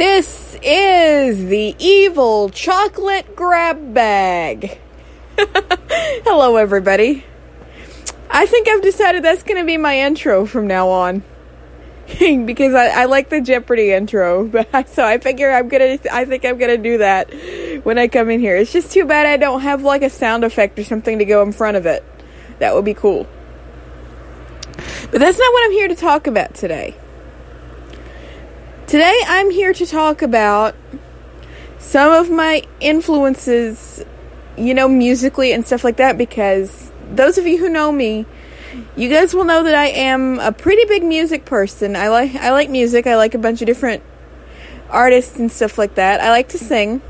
This is the evil chocolate grab bag. Hello, everybody. I think I've decided that's going to be my intro from now on. because I, I, like the Jeopardy intro, but so I figure I'm gonna. I think I'm gonna do that when I come in here. It's just too bad I don't have like a sound effect or something to go in front of it. That would be cool. But that's not what I'm here to talk about today. Today I'm here to talk about some of my influences, you know, musically and stuff like that, because those of you who know me, you guys will know that I am a pretty big music person. I like I like music. I like a bunch of different artists and stuff like that. I like to sing.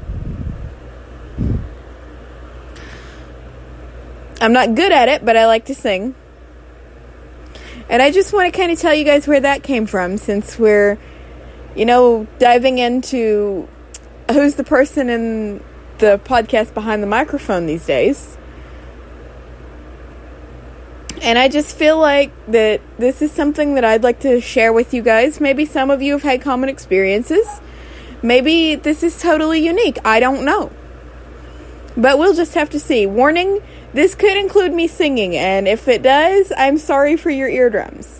I'm not good at it, but I like to sing. And I just want to kind of tell you guys where that came from since we're you know, diving into who's the person in the podcast behind the microphone these days. And I just feel like that this is something that I'd like to share with you guys. Maybe some of you have had common experiences. Maybe this is totally unique. I don't know. But we'll just have to see. Warning this could include me singing, and if it does, I'm sorry for your eardrums.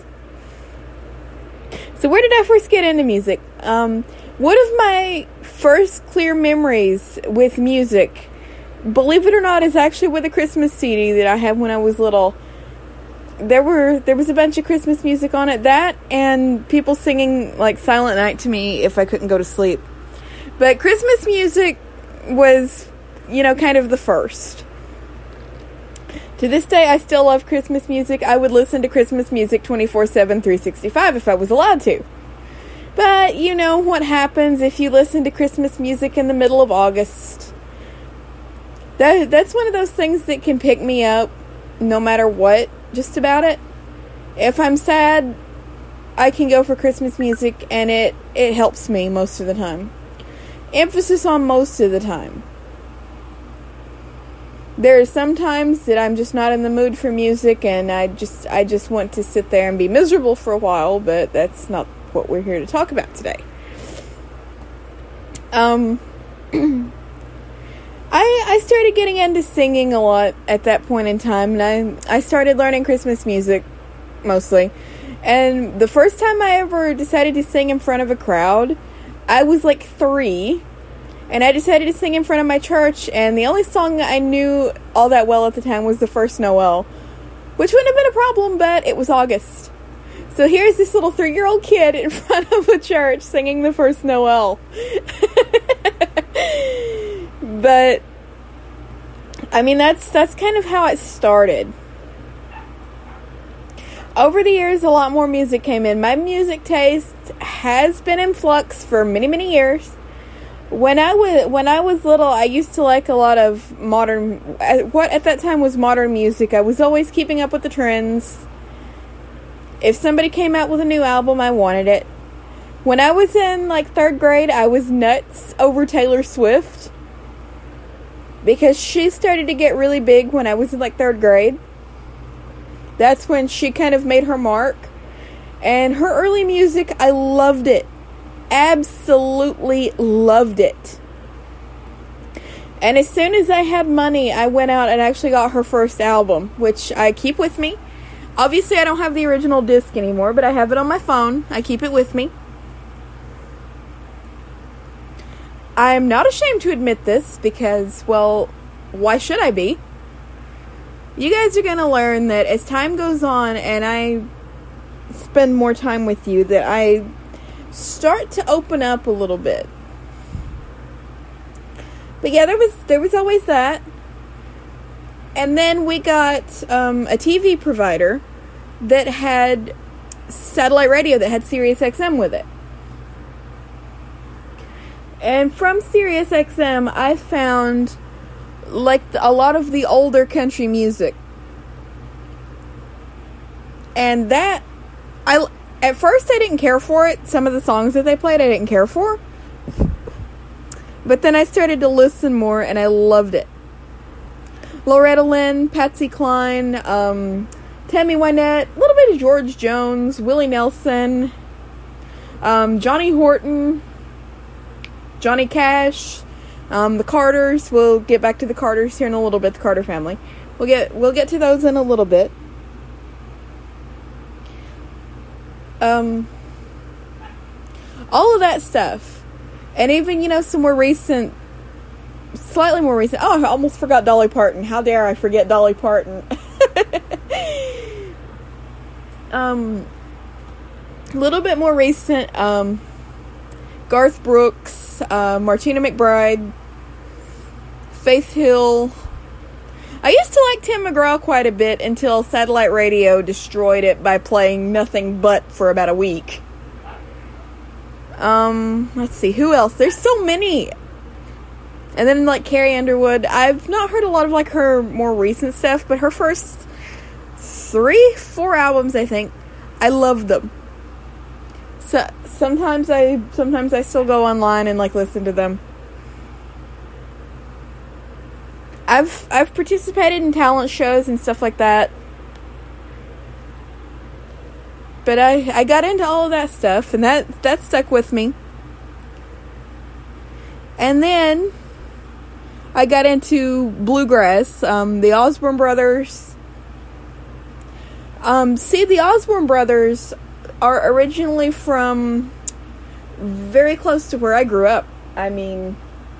So, where did I first get into music? Um, one of my first clear memories with music, believe it or not, is actually with a Christmas CD that I had when I was little. There were there was a bunch of Christmas music on it. That and people singing like Silent Night to me if I couldn't go to sleep. But Christmas music was, you know, kind of the first. To this day, I still love Christmas music. I would listen to Christmas music 24 7, 365 if I was allowed to. But you know what happens if you listen to Christmas music in the middle of August. That, that's one of those things that can pick me up no matter what, just about it. If I'm sad, I can go for Christmas music and it, it helps me most of the time. Emphasis on most of the time there are some times that I'm just not in the mood for music and I just I just want to sit there and be miserable for a while, but that's not what we're here to talk about today. Um I I started getting into singing a lot at that point in time and I I started learning Christmas music mostly. And the first time I ever decided to sing in front of a crowd, I was like 3 and I decided to sing in front of my church, and the only song I knew all that well at the time was the first Noel, which wouldn't have been a problem, but it was August. So here's this little three year old kid in front of a church singing the first Noel. but I mean that's that's kind of how it started. Over the years a lot more music came in. My music taste has been in flux for many, many years when I was when I was little, I used to like a lot of modern. What at that time was modern music. I was always keeping up with the trends. If somebody came out with a new album, I wanted it. When I was in like third grade, I was nuts over Taylor Swift because she started to get really big when I was in like third grade. That's when she kind of made her mark. And her early music, I loved it absolutely loved it. And as soon as I had money, I went out and actually got her first album, which I keep with me. Obviously, I don't have the original disc anymore, but I have it on my phone. I keep it with me. I'm not ashamed to admit this because, well, why should I be? You guys are going to learn that as time goes on and I spend more time with you, that I start to open up a little bit. But yeah, there was there was always that. And then we got um, a TV provider that had satellite radio that had Sirius XM with it. And from Sirius XM, I found like a lot of the older country music. And that I at first I didn't care for it. Some of the songs that they played I didn't care for. But then I started to listen more and I loved it. Loretta Lynn, Patsy Cline, um, Tammy Wynette, a little bit of George Jones, Willie Nelson, um, Johnny Horton, Johnny Cash, um, the Carters. We'll get back to the Carters here in a little bit. The Carter family. We'll get we'll get to those in a little bit. Um, all of that stuff, and even you know some more recent, slightly more recent. Oh, I almost forgot Dolly Parton. How dare I forget Dolly Parton? um, a little bit more recent. Um, Garth Brooks, uh, Martina McBride, Faith Hill. I used to like Tim McGraw quite a bit until satellite radio destroyed it by playing nothing but for about a week. Um, let's see, who else? There's so many. And then like Carrie Underwood, I've not heard a lot of like her more recent stuff, but her first three, four albums, I think, I love them. So sometimes I sometimes I still go online and like listen to them. I've I've participated in talent shows and stuff like that. But I I got into all of that stuff and that that stuck with me. And then I got into bluegrass, um, the Osborne brothers. Um, see, the Osborne brothers are originally from very close to where I grew up. I mean,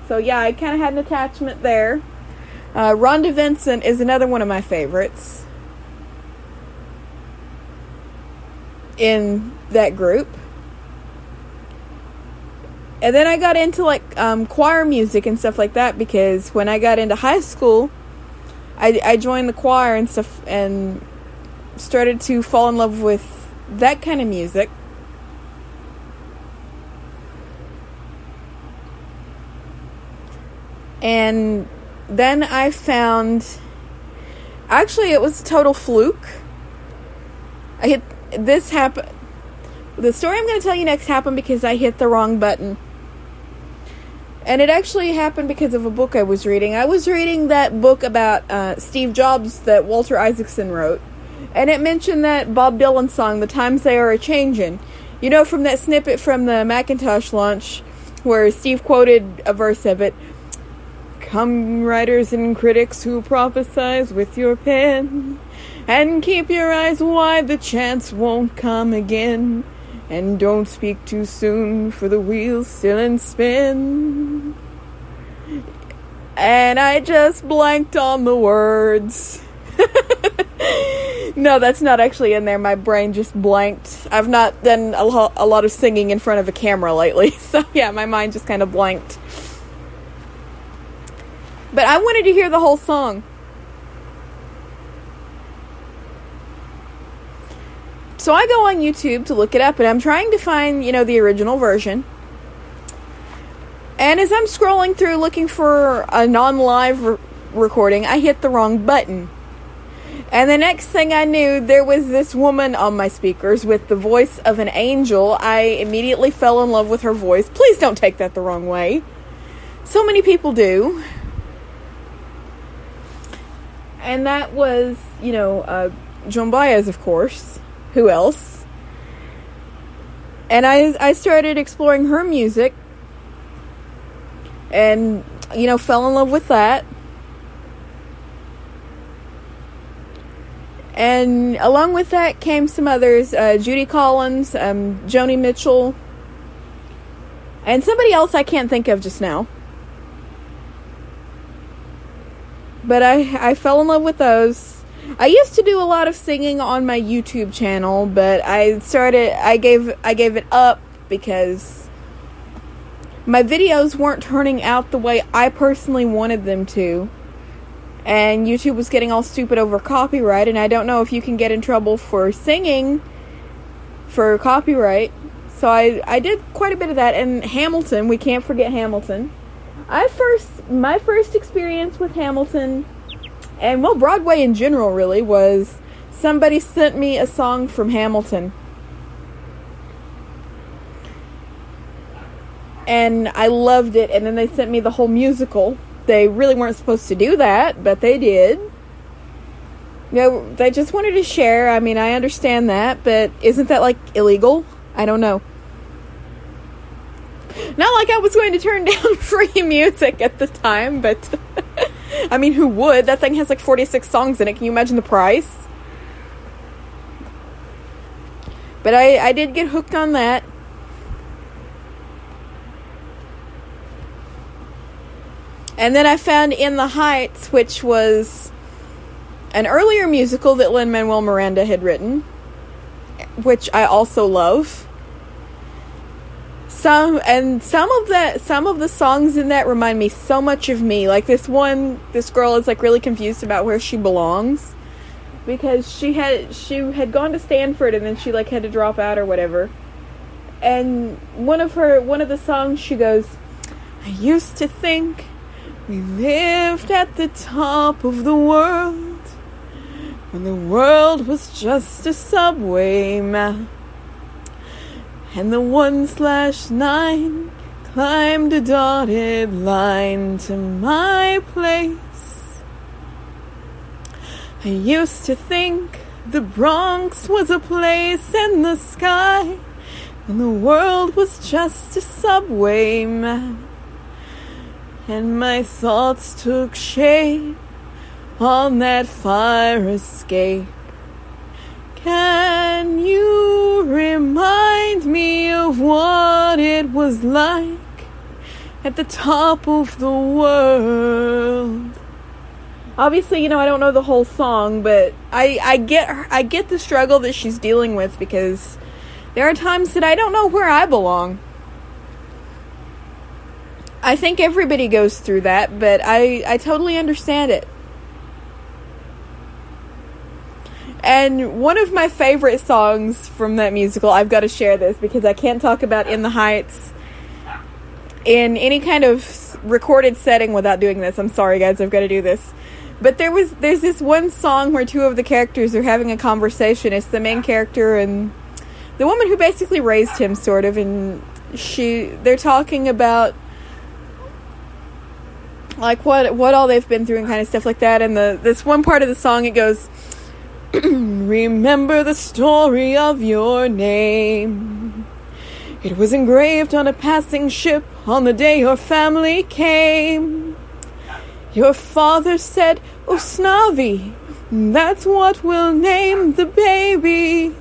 so yeah, I kind of had an attachment there. Uh, Rhonda Vincent is another one of my favorites in that group. And then I got into like um, choir music and stuff like that because when I got into high school, I, I joined the choir and stuff and started to fall in love with that kind of music. And then I found. Actually, it was a total fluke. I hit. This happened. The story I'm going to tell you next happened because I hit the wrong button. And it actually happened because of a book I was reading. I was reading that book about uh, Steve Jobs that Walter Isaacson wrote. And it mentioned that Bob Dylan song, The Times They Are a Changin'. You know, from that snippet from the Macintosh launch where Steve quoted a verse of it Come, writers and critics who prophesize with your pen, and keep your eyes wide, the chance won't come again. And don't speak too soon, for the wheel's still in spin. And I just blanked on the words. no, that's not actually in there. My brain just blanked. I've not done a, lo- a lot of singing in front of a camera lately, so yeah, my mind just kind of blanked. But I wanted to hear the whole song. So I go on YouTube to look it up and I'm trying to find, you know, the original version. And as I'm scrolling through looking for a non live re- recording, I hit the wrong button. And the next thing I knew, there was this woman on my speakers with the voice of an angel. I immediately fell in love with her voice. Please don't take that the wrong way. So many people do and that was, you know, uh, Joan Baez, of course. Who else? And I, I started exploring her music and, you know, fell in love with that. And along with that came some others uh, Judy Collins, um, Joni Mitchell, and somebody else I can't think of just now. But I I fell in love with those. I used to do a lot of singing on my YouTube channel, but I started I gave I gave it up because my videos weren't turning out the way I personally wanted them to. And YouTube was getting all stupid over copyright and I don't know if you can get in trouble for singing for copyright. So I I did quite a bit of that and Hamilton, we can't forget Hamilton. I first, my first experience with Hamilton, and well, Broadway in general really, was somebody sent me a song from Hamilton. And I loved it, and then they sent me the whole musical. They really weren't supposed to do that, but they did. You know, they just wanted to share. I mean, I understand that, but isn't that like illegal? I don't know. Not like I was going to turn down free music at the time, but I mean, who would? That thing has like 46 songs in it. Can you imagine the price? But I, I did get hooked on that. And then I found In the Heights, which was an earlier musical that Lin Manuel Miranda had written, which I also love. Some and some of that some of the songs in that remind me so much of me. Like this one this girl is like really confused about where she belongs because she had she had gone to Stanford and then she like had to drop out or whatever. And one of her one of the songs she goes, I used to think we lived at the top of the world when the world was just a subway map. And the one slash nine climbed a dotted line to my place. I used to think the Bronx was a place in the sky, and the world was just a subway map and my thoughts took shape on that fire escape. Can you remind me of what it was like at the top of the world? Obviously, you know, I don't know the whole song, but I, I get I get the struggle that she's dealing with because there are times that I don't know where I belong. I think everybody goes through that, but I, I totally understand it. And one of my favorite songs from that musical, I've got to share this because I can't talk about In the Heights in any kind of recorded setting without doing this. I'm sorry guys, I've got to do this. But there was there's this one song where two of the characters are having a conversation. It's the main character and the woman who basically raised him sort of and she they're talking about like what what all they've been through and kind of stuff like that. And the this one part of the song it goes, "Remember the story of your name. It was engraved on a passing ship on the day your family came. Your father said, oh, Usnavi, that's what we'll name the baby."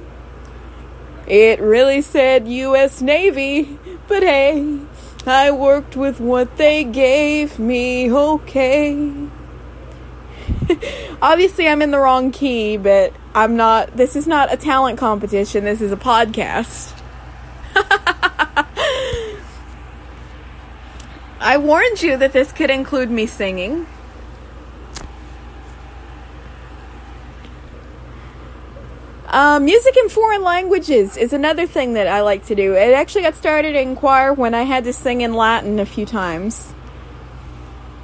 It really said U.S. Navy, but hey, I worked with what they gave me, okay. Obviously, I'm in the wrong key, but I'm not. This is not a talent competition, this is a podcast. I warned you that this could include me singing. Um, music in foreign languages is another thing that I like to do. It actually got started in choir when I had to sing in Latin a few times.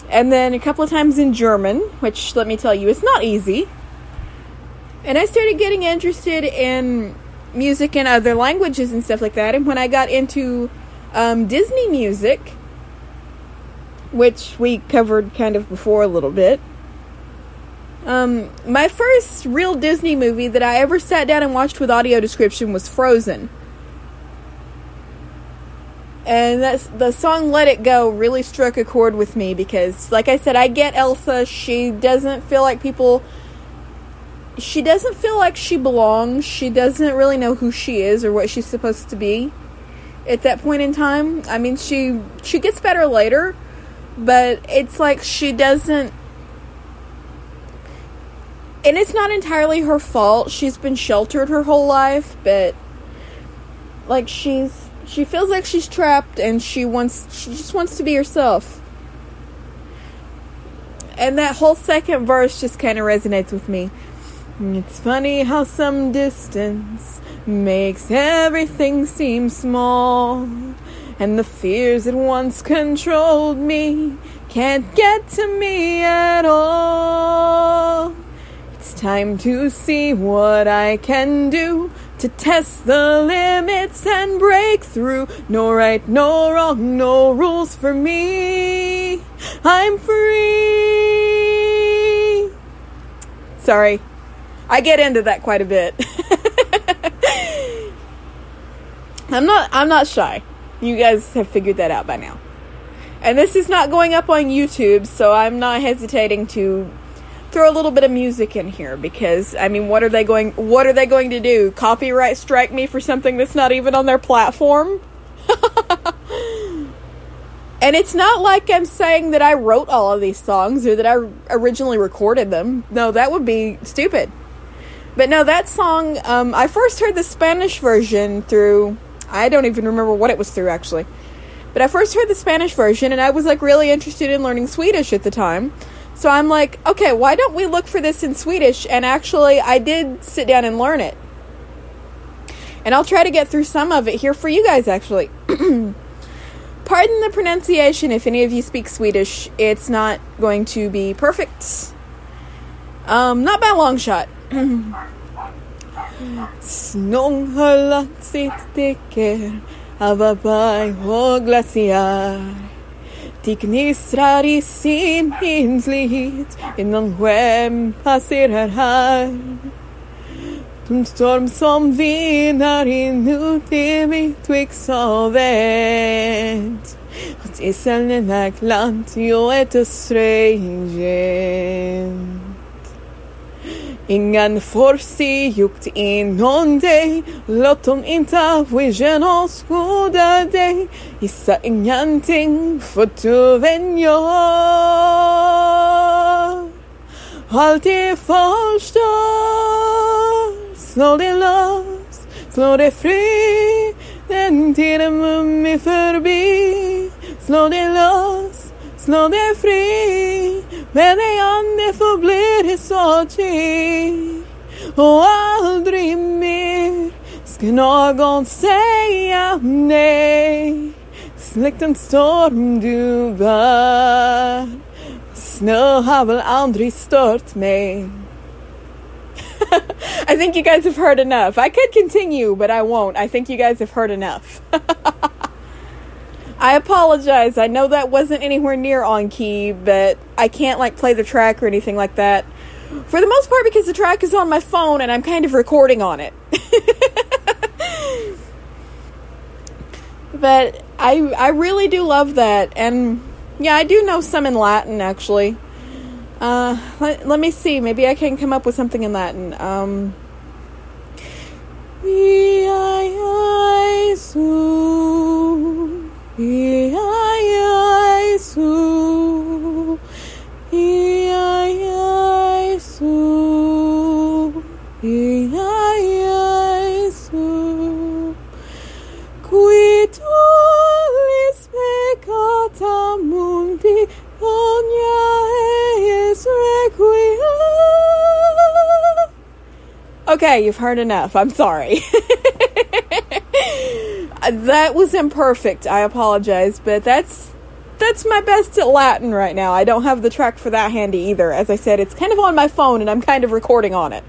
And then a couple of times in German, which let me tell you, it's not easy. And I started getting interested in music in other languages and stuff like that. And when I got into um, Disney music, which we covered kind of before a little bit, um, my first real Disney movie that I ever sat down and watched with audio description was Frozen. And that's the song Let It Go really struck a chord with me because like I said I get Elsa, she doesn't feel like people she doesn't feel like she belongs. She doesn't really know who she is or what she's supposed to be at that point in time. I mean, she she gets better later, but it's like she doesn't and it's not entirely her fault. She's been sheltered her whole life, but like she's she feels like she's trapped and she wants she just wants to be herself. And that whole second verse just kind of resonates with me. It's funny how some distance makes everything seem small. And the fears that once controlled me can't get to me at all. It's time to see what I can do to test the limits and break through. No right, no wrong, no rules for me. I'm free. Sorry. I get into that quite a bit. I'm not I'm not shy. You guys have figured that out by now. And this is not going up on YouTube, so I'm not hesitating to throw a little bit of music in here because I mean, what are they going what are they going to do? Copyright strike me for something that's not even on their platform? and it's not like I'm saying that I wrote all of these songs or that I originally recorded them. No, that would be stupid. But no, that song, um, I first heard the Spanish version through, I don't even remember what it was through actually. But I first heard the Spanish version and I was like really interested in learning Swedish at the time. So I'm like, okay, why don't we look for this in Swedish? And actually, I did sit down and learn it. And I'll try to get through some of it here for you guys actually. Pardon the pronunciation if any of you speak Swedish. It's not going to be perfect. Um, not by a long shot. Glaciär. De gnistrar i sin hinslighet innan skäm passerar här. De storm som vinar inuti mitt kvicksilvret. Och tisseln är glant, jag är strange. Ingen får se djupt inom dig. Låt dem inte visionen dig. Gissa ingenting för du vänjer. jag Allt är förstört Slå dig loss, slå dig fri. Den tiden mummi förbi. Slå dig loss, slå dig fri. Med dig ande förblir det sorgig och aldrig mer ska någon säga nej. Släckt en storm du bär. Snö har väl aldrig stört mig. I think you guys have heard enough. I could continue, but I won't. I think you guys have heard enough. I apologize. I know that wasn't anywhere near on key, but I can't like play the track or anything like that. For the most part because the track is on my phone and I'm kind of recording on it. but I I really do love that and yeah, I do know some in Latin actually. Uh, let, let me see. Maybe I can come up with something in Latin. Um Iaiaisu, Okay, you've heard enough. I'm sorry. that was imperfect. I apologize, but that's that's my best at Latin right now. I don't have the track for that handy either. As I said, it's kind of on my phone and I'm kind of recording on it.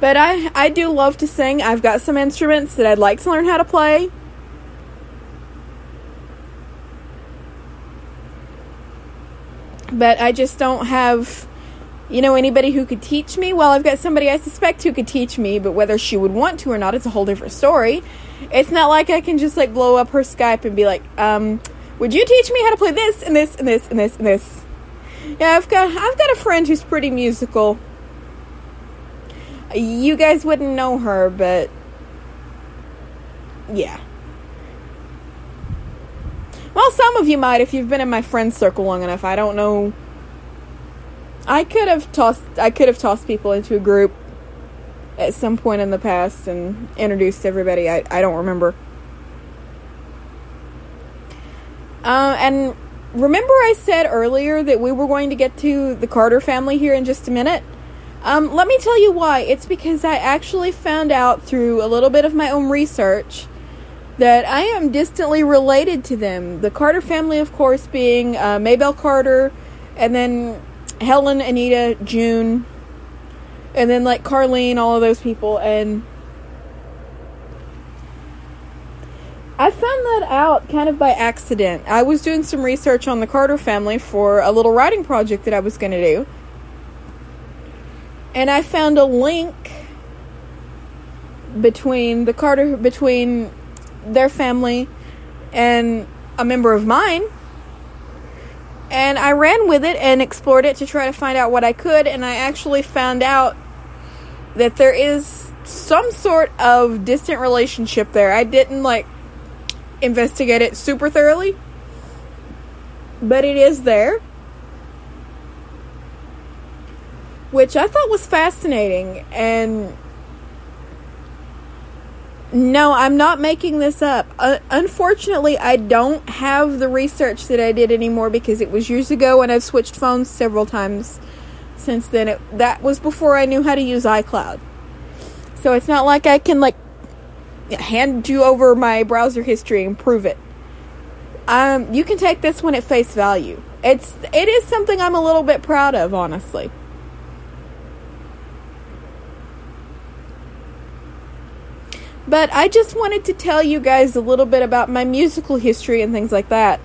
But I I do love to sing. I've got some instruments that I'd like to learn how to play. But I just don't have you know anybody who could teach me? Well, I've got somebody I suspect who could teach me, but whether she would want to or not, it's a whole different story. It's not like I can just like blow up her Skype and be like, um, would you teach me how to play this and this and this and this and this? Yeah, I've got I've got a friend who's pretty musical. You guys wouldn't know her, but yeah. Well, some of you might if you've been in my friend circle long enough. I don't know I could have tossed I could have tossed people into a group at some point in the past and introduced everybody. I, I don't remember. Uh, and remember I said earlier that we were going to get to the Carter family here in just a minute? Um, let me tell you why. It's because I actually found out through a little bit of my own research that I am distantly related to them. The Carter family, of course, being uh, Maybelle Carter, and then Helen, Anita, June, and then like Carlene, all of those people, and I found that out kind of by accident. I was doing some research on the Carter family for a little writing project that I was going to do, and I found a link between the Carter between their family and a member of mine. And I ran with it and explored it to try to find out what I could and I actually found out that there is some sort of distant relationship there. I didn't like investigate it super thoroughly, but it is there. Which I thought was fascinating and no, I'm not making this up. Uh, unfortunately, I don't have the research that I did anymore because it was years ago and I've switched phones several times since then. It, that was before I knew how to use iCloud. So it's not like I can like hand you over my browser history and prove it. Um, you can take this one at face value. It's it is something I'm a little bit proud of, honestly. But I just wanted to tell you guys a little bit about my musical history and things like that.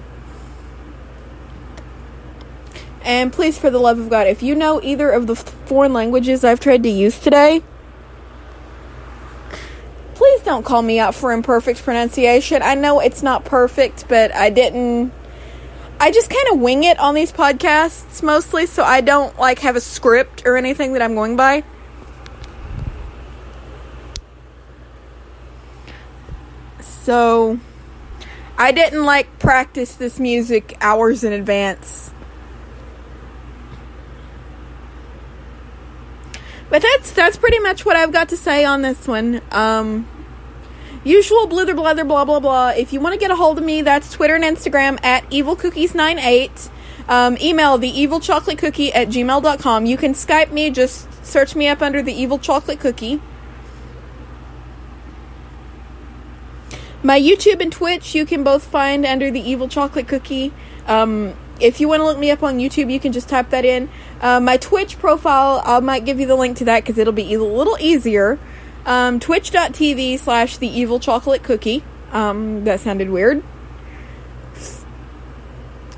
And please, for the love of God, if you know either of the foreign languages I've tried to use today, please don't call me out for imperfect pronunciation. I know it's not perfect, but I didn't. I just kind of wing it on these podcasts mostly, so I don't like have a script or anything that I'm going by. So I didn't like practice this music hours in advance. But that's that's pretty much what I've got to say on this one. Um, usual blither blather blah blah blah. If you want to get a hold of me, that's Twitter and Instagram at evilcookies98. Um, email the evil chocolate cookie at gmail.com. You can Skype me, just search me up under the evil chocolate cookie. My YouTube and Twitch you can both find under the evil chocolate cookie. Um, if you want to look me up on YouTube, you can just type that in. Uh, my Twitch profile, I might give you the link to that because it'll be a little easier. Um, Twitch.tv slash the evil chocolate cookie. Um, that sounded weird.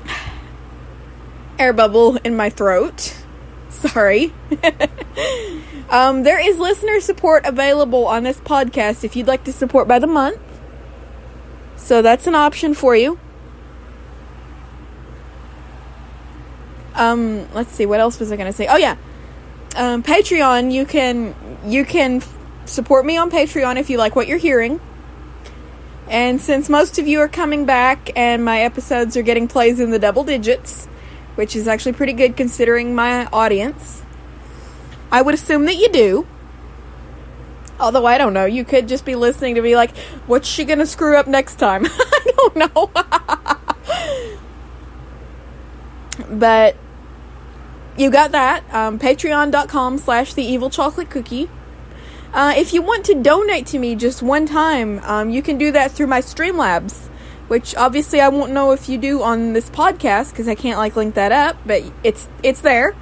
Air bubble in my throat. Sorry. um, there is listener support available on this podcast if you'd like to support by the month. So that's an option for you. um let's see what else was i going to say? Oh yeah. Um patreon you can you can f- support me on patreon if you like what you're hearing. And since most of you are coming back and my episodes are getting plays in the double digits which is actually pretty good considering my audience i would assume that you do although i don't know you could just be listening to be like what's she gonna screw up next time i don't know but you got that. Um, Patreon.com slash the evil chocolate cookie. Uh, if you want to donate to me just one time, um, you can do that through my Streamlabs, which obviously I won't know if you do on this podcast because I can't like link that up, but it's it's there.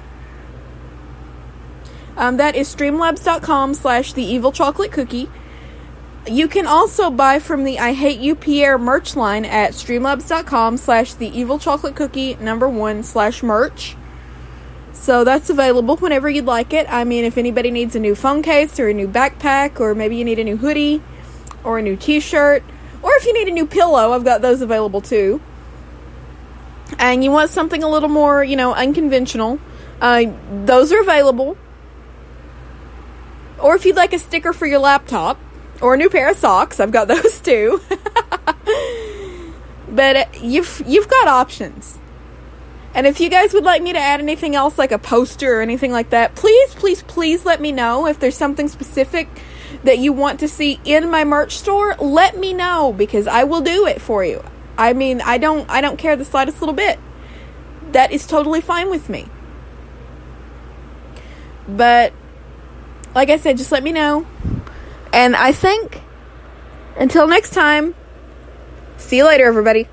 Um, that is streamlabs.com slash the evil chocolate cookie. You can also buy from the I Hate You Pierre merch line at streamlabs.com slash the evil chocolate cookie number one slash merch. So that's available whenever you'd like it. I mean, if anybody needs a new phone case or a new backpack, or maybe you need a new hoodie or a new t shirt, or if you need a new pillow, I've got those available too. And you want something a little more, you know, unconventional, uh, those are available. Or if you'd like a sticker for your laptop or a new pair of socks, I've got those too. but uh, you've you've got options. And if you guys would like me to add anything else, like a poster or anything like that, please, please, please let me know. If there's something specific that you want to see in my merch store, let me know because I will do it for you. I mean, I don't, I don't care the slightest little bit. That is totally fine with me. But, like I said, just let me know. And I think, until next time, see you later, everybody.